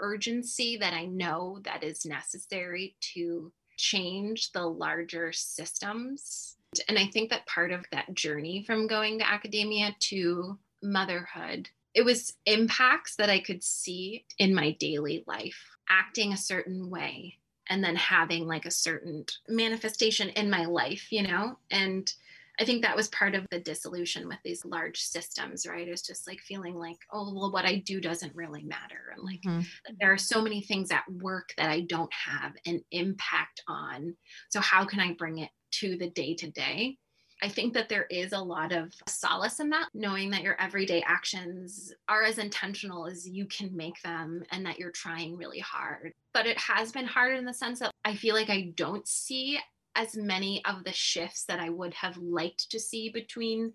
Speaker 3: urgency that I know that is necessary to change the larger systems. And I think that part of that journey from going to academia to motherhood, it was impacts that I could see in my daily life, acting a certain way and then having like a certain manifestation in my life, you know? And I think that was part of the dissolution with these large systems, right? It's just like feeling like, oh, well, what I do doesn't really matter. And like,
Speaker 2: Mhm.
Speaker 3: there are so many things at work that I don't have an impact on. So, how can I bring it to the day to day? I think that there is a lot of solace in that, knowing that your everyday actions are as intentional as you can make them and that you're trying really hard. But it has been hard in the sense that I feel like I don't see as many of the shifts that I would have liked to see between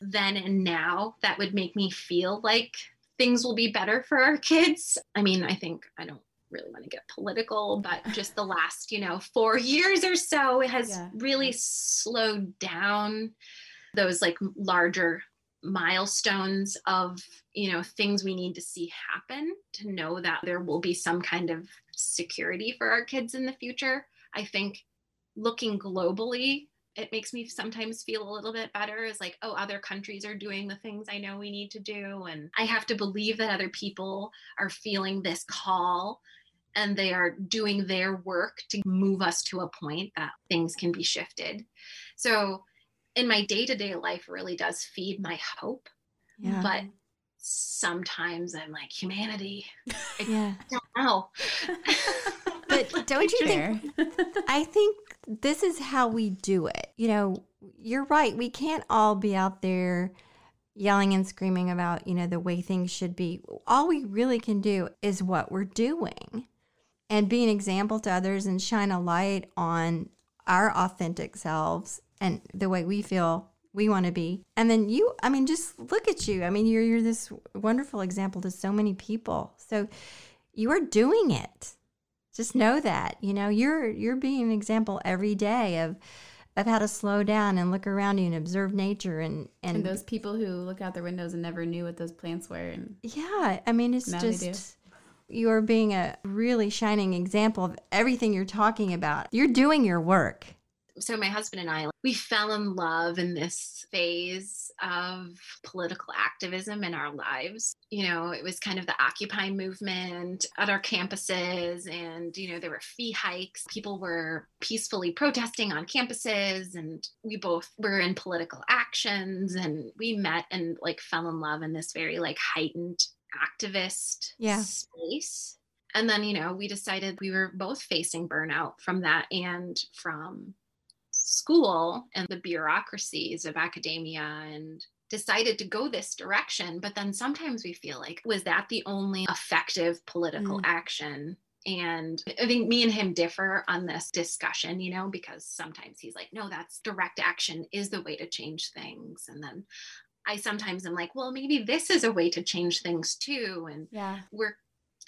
Speaker 3: then and now that would make me feel like things will be better for our kids. I mean, I think I don't really want to get political, but just the last, you know, four years or so has
Speaker 1: Yeah.
Speaker 3: really slowed down those like larger milestones of you know things we need to see happen to know that there will be some kind of security for our kids in the future i think looking globally it makes me sometimes feel a little bit better is like oh other countries are doing the things i know we need to do and i have to believe that other people are feeling this call and they are doing their work to move us to a point that things can be shifted so in my day-to-day life really does feed my hope
Speaker 2: Yeah.
Speaker 3: but sometimes i'm like humanity
Speaker 2: yeah.
Speaker 3: don't know.
Speaker 2: But don't you think I think this is how we do it. You know, you're right. We can't all be out there yelling and screaming about, you know, the way things should be. All we really can do is what we're doing and be an example to others and shine a light on our authentic selves and the way we feel we want to be. And then you, I mean, just look at you. I mean, you're you're this wonderful example to so many people. So you are doing it just know that you know you're you're being an example every day of of how to slow down and look around you and observe nature and and,
Speaker 1: and those people who look out their windows and never knew what those plants were and
Speaker 2: yeah i mean it's just you're being a really shining example of everything you're talking about you're doing your work
Speaker 3: so my husband and I we fell in love in this phase of political activism in our lives. You know, it was kind of the occupy movement at our campuses and you know there were fee hikes. People were peacefully protesting on campuses and we both were in political actions and we met and like fell in love in this very like heightened activist
Speaker 2: Yeah.
Speaker 3: space. And then, you know, we decided we were both facing burnout from that and from school and the bureaucracies of academia and decided to go this direction. But then sometimes we feel like, was that the only effective political
Speaker 2: Mm.
Speaker 3: action? And I think me and him differ on this discussion, you know, because sometimes he's like, no, that's direct action is the way to change things. And then I sometimes am like, well, maybe this is a way to change things too. And
Speaker 1: yeah
Speaker 3: we're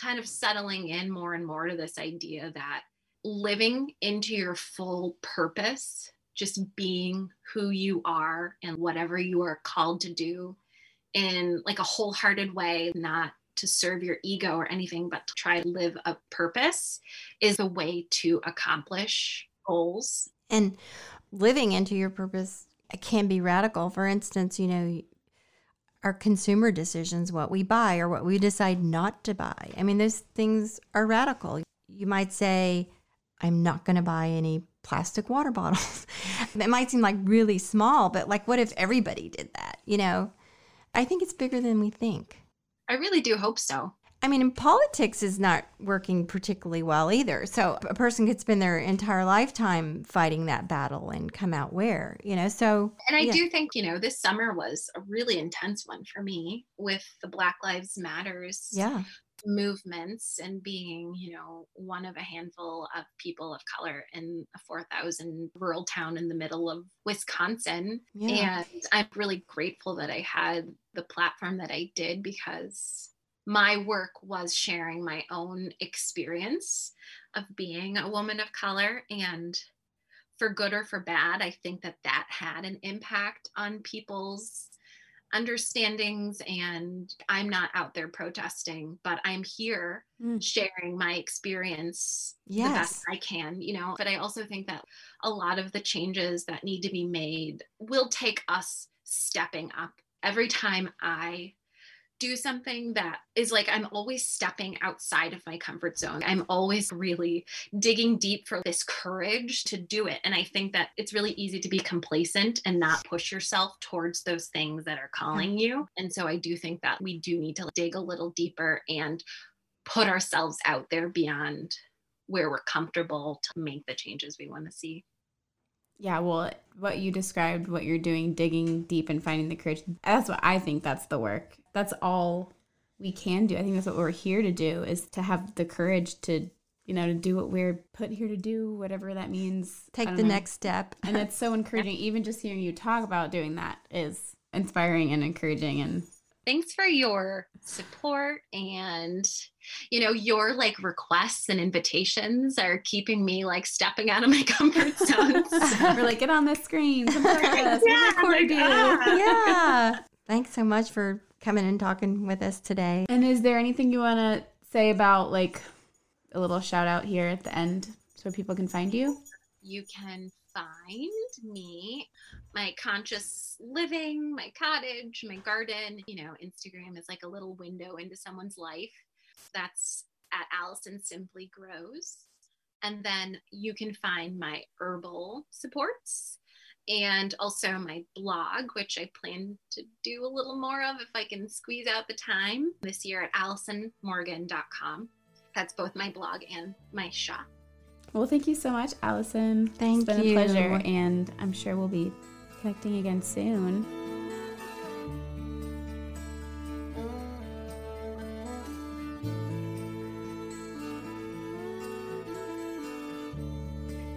Speaker 3: kind of settling in more and more to this idea that living into your full purpose, just being who you are and whatever you are called to do in like a wholehearted way, not to serve your ego or anything, but to try to live a purpose is the way to accomplish goals.
Speaker 2: and living into your purpose can be radical for instance you know our consumer decisions what we buy or what we decide not to buy. I mean those things are radical. You might say i'm not going to buy any plastic water bottles. It might seem like really small but like what if everybody did that you know? I think it's bigger than we think.
Speaker 3: I really do hope so.
Speaker 4: I mean, in politics is not working particularly well either. So a person could spend their entire lifetime fighting that battle and come out where, you know? So,
Speaker 3: And I
Speaker 4: yeah.
Speaker 3: do think, you know, this summer was a really intense one for me with the Black Lives Matters
Speaker 4: yeah.
Speaker 3: movements and being, you know, one of a handful of people of color in a 4,000 rural town in the middle of Wisconsin.
Speaker 4: Yeah.
Speaker 3: And I'm really grateful that I had the platform that I did because my work was sharing my own experience of being a woman of color and for good or for bad i think that that had an impact on people's understandings and i'm not out there protesting but i'm here
Speaker 1: Mm.
Speaker 3: sharing my experience the best i can you know? But i also think that a lot of the changes that need to be made will take us stepping up. Every time i do something that is like I'm always stepping outside of my comfort zone. I'm always really digging deep for this courage to do it. And I think that it's really easy to be complacent and not push yourself towards those things that are calling mm-hmm. you. And so I do think that we do need to dig a little deeper and put ourselves out there beyond where we're comfortable to make the changes we want to see.
Speaker 1: Yeah, well, what you described, what you're doing, digging deep and finding the courage, that's what I think that's the work. That's all we can do. I think that's what we're here to do is to have the courage to, you know, to do what we're put here to do, whatever that means.
Speaker 4: Take the
Speaker 1: know.
Speaker 4: next step.
Speaker 1: And it's so encouraging. Even just hearing you talk about doing that is inspiring and encouraging. And
Speaker 3: thanks for your support and you know your like requests and invitations are keeping me like stepping out of my comfort zone
Speaker 1: we're like, get on the screen. Come talk to us. We'll
Speaker 3: Yeah, like, ah.
Speaker 4: yeah. Thanks so much for coming and talking with us today.
Speaker 1: And is there anything you want to say about like a little shout out here at the end so people can find you?
Speaker 3: you can find me my conscious living my cottage my garden you know instagram is like a little window into someone's life that's at alyson simply grows. And then you can find my herbal supports and also my blog which i plan to do a little more of if i can squeeze out the time this year at alysonmorgan.com that's both my blog and my shop
Speaker 1: Well, thank you so much, Alyson.
Speaker 4: Thank
Speaker 1: it's been
Speaker 4: you.
Speaker 1: a pleasure, and I'm sure we'll be connecting again soon.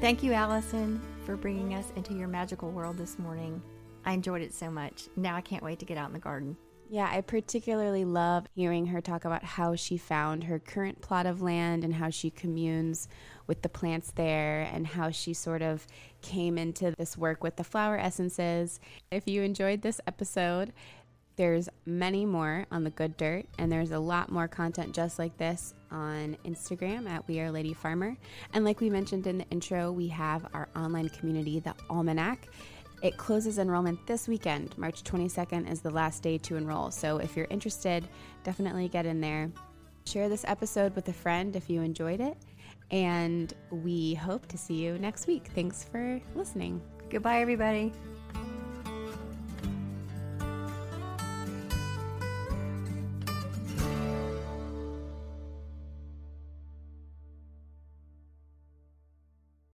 Speaker 2: Thank you, Alyson, for bringing us into your magical world this morning. I enjoyed it so much. Now I can't wait to get out in the garden.
Speaker 1: Yeah, I particularly love hearing her talk about how she found her current plot of land and how she communes with the plants there and how she sort of came into this work with the flower essences. If you enjoyed this episode, there's many more on the good dirt and there's a lot more content just like this on instagram at we are lady farmer and like we mentioned in the intro we have our online community the almanac it closes enrollment this weekend. March 22nd is the last day to enroll. So if you're interested definitely get in there. Share this episode with a friend if you enjoyed it. And we hope to see you next week. Thanks for listening.
Speaker 2: Goodbye, everybody.